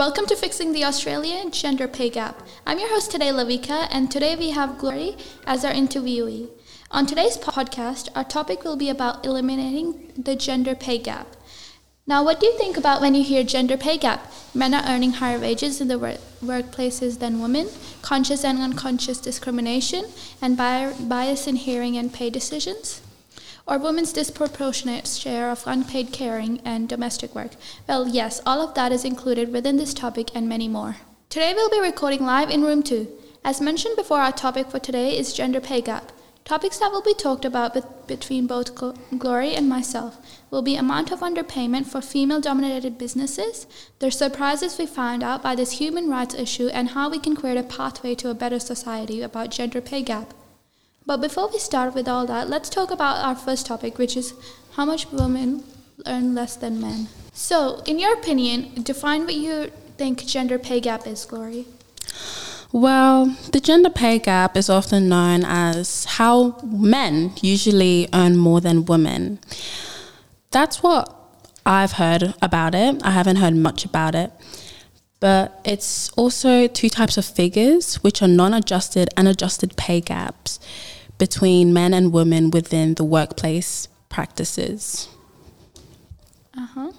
Welcome to Fixing the Australian Gender Pay Gap. I'm your host today, Lavika, and today we have Glory as our interviewee. On today's podcast, our topic will be about eliminating the gender pay gap. Now, what do you think about when you hear gender pay gap? Men are earning higher wages in the work- workplaces than women, conscious and unconscious discrimination, and bi- bias in hearing and pay decisions? Or women's disproportionate share of unpaid caring and domestic work? Well, yes, all of that is included within this topic and many more. Today we'll be recording live in room 2. As mentioned before, our topic for today is gender pay gap. Topics that will be talked about bet- between both Gl- Glory and myself will be amount of underpayment for female dominated businesses, the surprises we found out by this human rights issue, and how we can create a pathway to a better society about gender pay gap. But before we start with all that, let's talk about our first topic, which is how much women earn less than men. So, in your opinion, define what you think gender pay gap is, Glory. Well, the gender pay gap is often known as how men usually earn more than women. That's what I've heard about it. I haven't heard much about it. But it's also two types of figures, which are non adjusted and adjusted pay gaps between men and women within the workplace practices. Uh huh.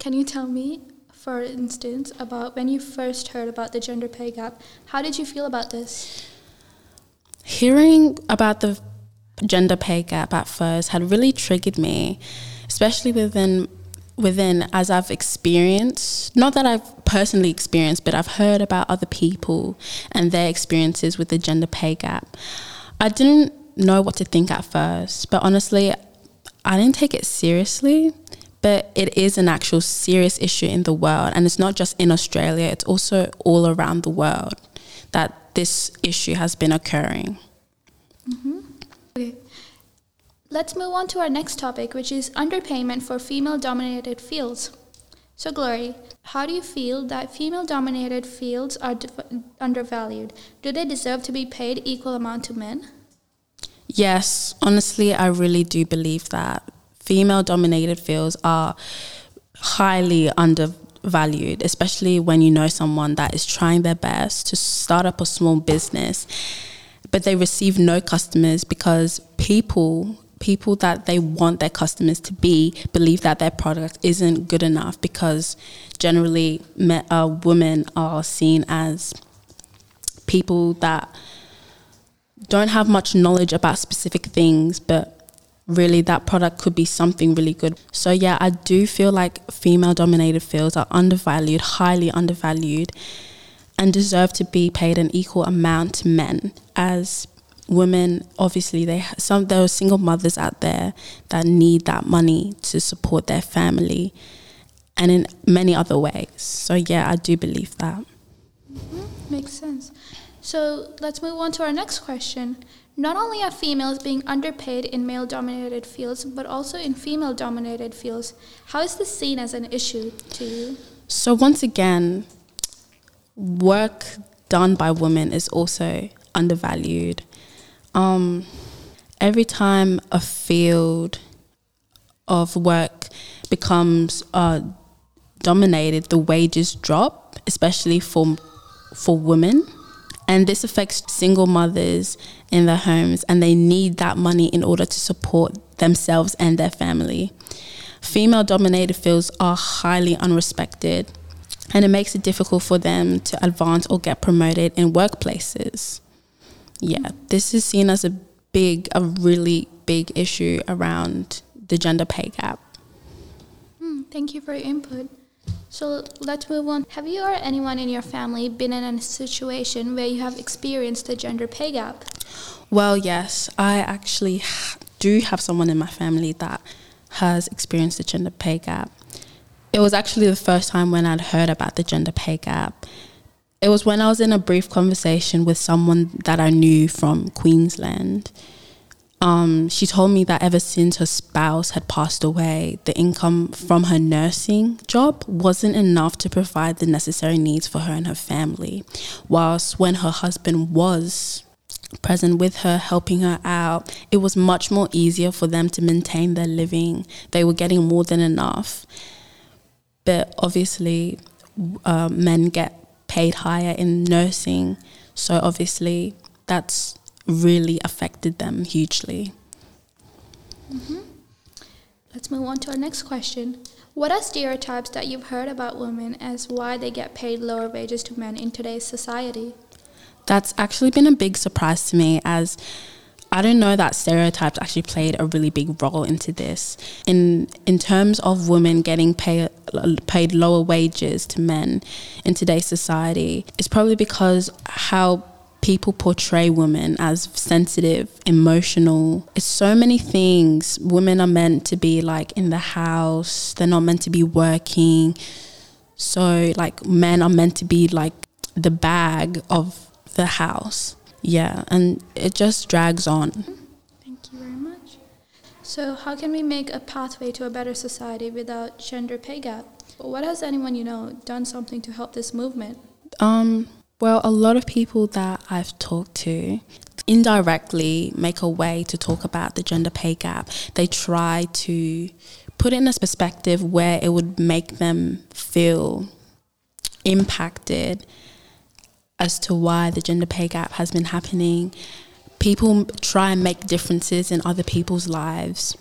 Can you tell me, for instance, about when you first heard about the gender pay gap? How did you feel about this? Hearing about the gender pay gap at first had really triggered me, especially within within as I've experienced, not that I've personally experienced, but I've heard about other people and their experiences with the gender pay gap. I didn't know what to think at first, but honestly, I didn't take it seriously. But it is an actual serious issue in the world, and it's not just in Australia, it's also all around the world that this issue has been occurring. Okay. Let's move on to our next topic, which is underpayment for female dominated fields. So, Glory, how do you feel that female dominated fields are def- undervalued? Do they deserve to be paid equal amount to men? Yes, honestly, I really do believe that female dominated fields are highly undervalued, especially when you know someone that is trying their best to start up a small business, but they receive no customers because people people that they want their customers to be believe that their product isn't good enough because generally uh, women are seen as people that don't have much knowledge about specific things, but really that product could be something really good. So, yeah, I do feel like female dominated fields are undervalued, highly undervalued, and deserve to be paid an equal amount to men as women obviously they some there are single mothers out there that need that money to support their family and in many other ways so yeah i do believe that mm-hmm. Makes sense. So let's move on to our next question. Not only are females being underpaid in male dominated fields, but also in female dominated fields. How is this seen as an issue to you? So once again, work done by women is also undervalued. Um, every time a field of work becomes uh, dominated, the wages drop, especially for for women. And this affects single mothers in their homes, and they need that money in order to support themselves and their family. Female dominated fields are highly unrespected, and it makes it difficult for them to advance or get promoted in workplaces. Yeah, this is seen as a big, a really big issue around the gender pay gap. Hmm, thank you for your input. So let's move on. Have you or anyone in your family been in a situation where you have experienced the gender pay gap? Well, yes, I actually do have someone in my family that has experienced the gender pay gap. It was actually the first time when I'd heard about the gender pay gap. It was when I was in a brief conversation with someone that I knew from Queensland. Um, she told me that ever since her spouse had passed away, the income from her nursing job wasn't enough to provide the necessary needs for her and her family. Whilst when her husband was present with her, helping her out, it was much more easier for them to maintain their living. They were getting more than enough. But obviously, uh, men get paid higher in nursing. So obviously, that's really affected them hugely. Mm-hmm. Let's move on to our next question. What are stereotypes that you've heard about women as why they get paid lower wages to men in today's society? That's actually been a big surprise to me as I don't know that stereotypes actually played a really big role into this. In in terms of women getting paid paid lower wages to men in today's society, it's probably because how people portray women as sensitive, emotional. It's so many things. Women are meant to be like in the house. They're not meant to be working. So like men are meant to be like the bag of the house yeah, and it just drags on. Thank you very much. So, how can we make a pathway to a better society without gender pay gap? What has anyone you know done something to help this movement? Um, well, a lot of people that I've talked to indirectly make a way to talk about the gender pay gap. They try to put it in a perspective where it would make them feel impacted as to why the gender pay gap has been happening. People try and make differences in other people's lives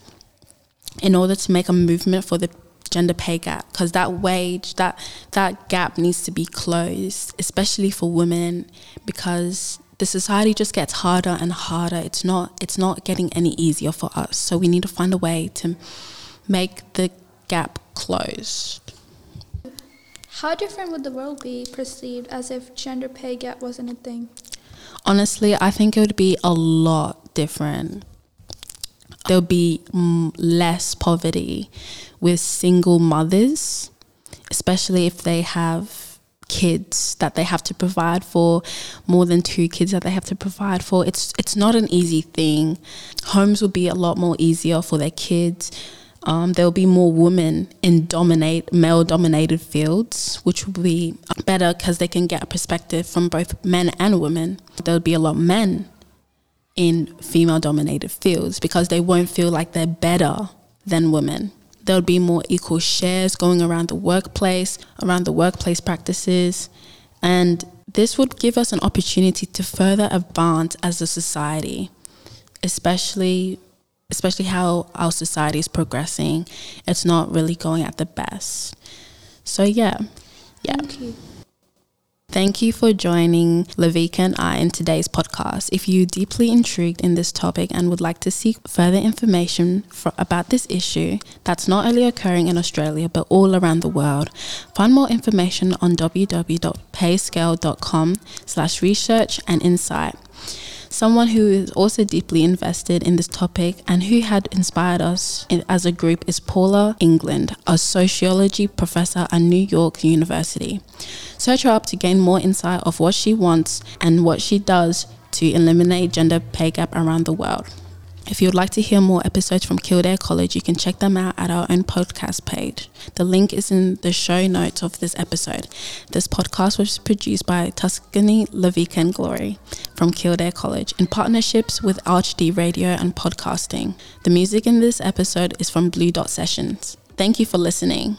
in order to make a movement for the gender pay gap because that wage that that gap needs to be closed especially for women because the society just gets harder and harder. It's not it's not getting any easier for us. So we need to find a way to make the gap closed how different would the world be perceived as if gender pay gap wasn't a thing? Honestly, I think it would be a lot different. There would be mm, less poverty with single mothers, especially if they have kids that they have to provide for, more than two kids that they have to provide for. It's it's not an easy thing. Homes would be a lot more easier for their kids um, there will be more women in dominate male dominated fields, which will be better because they can get a perspective from both men and women. There will be a lot of men in female dominated fields because they won't feel like they're better than women. There'll be more equal shares going around the workplace, around the workplace practices, and this would give us an opportunity to further advance as a society, especially especially how our society is progressing, it's not really going at the best. So yeah, yeah. Thank you. Thank you for joining Lavika and I in today's podcast. If you're deeply intrigued in this topic and would like to seek further information for, about this issue that's not only occurring in Australia but all around the world, find more information on www.payscale.com slash research and insight. Someone who is also deeply invested in this topic and who had inspired us as a group is Paula England, a sociology professor at New York University. Search her up to gain more insight of what she wants and what she does to eliminate gender pay gap around the world. If you would like to hear more episodes from Kildare College, you can check them out at our own podcast page. The link is in the show notes of this episode. This podcast was produced by Tuscany, Lavika, and Glory from Kildare College in partnerships with ArchD Radio and Podcasting. The music in this episode is from Blue Dot Sessions. Thank you for listening.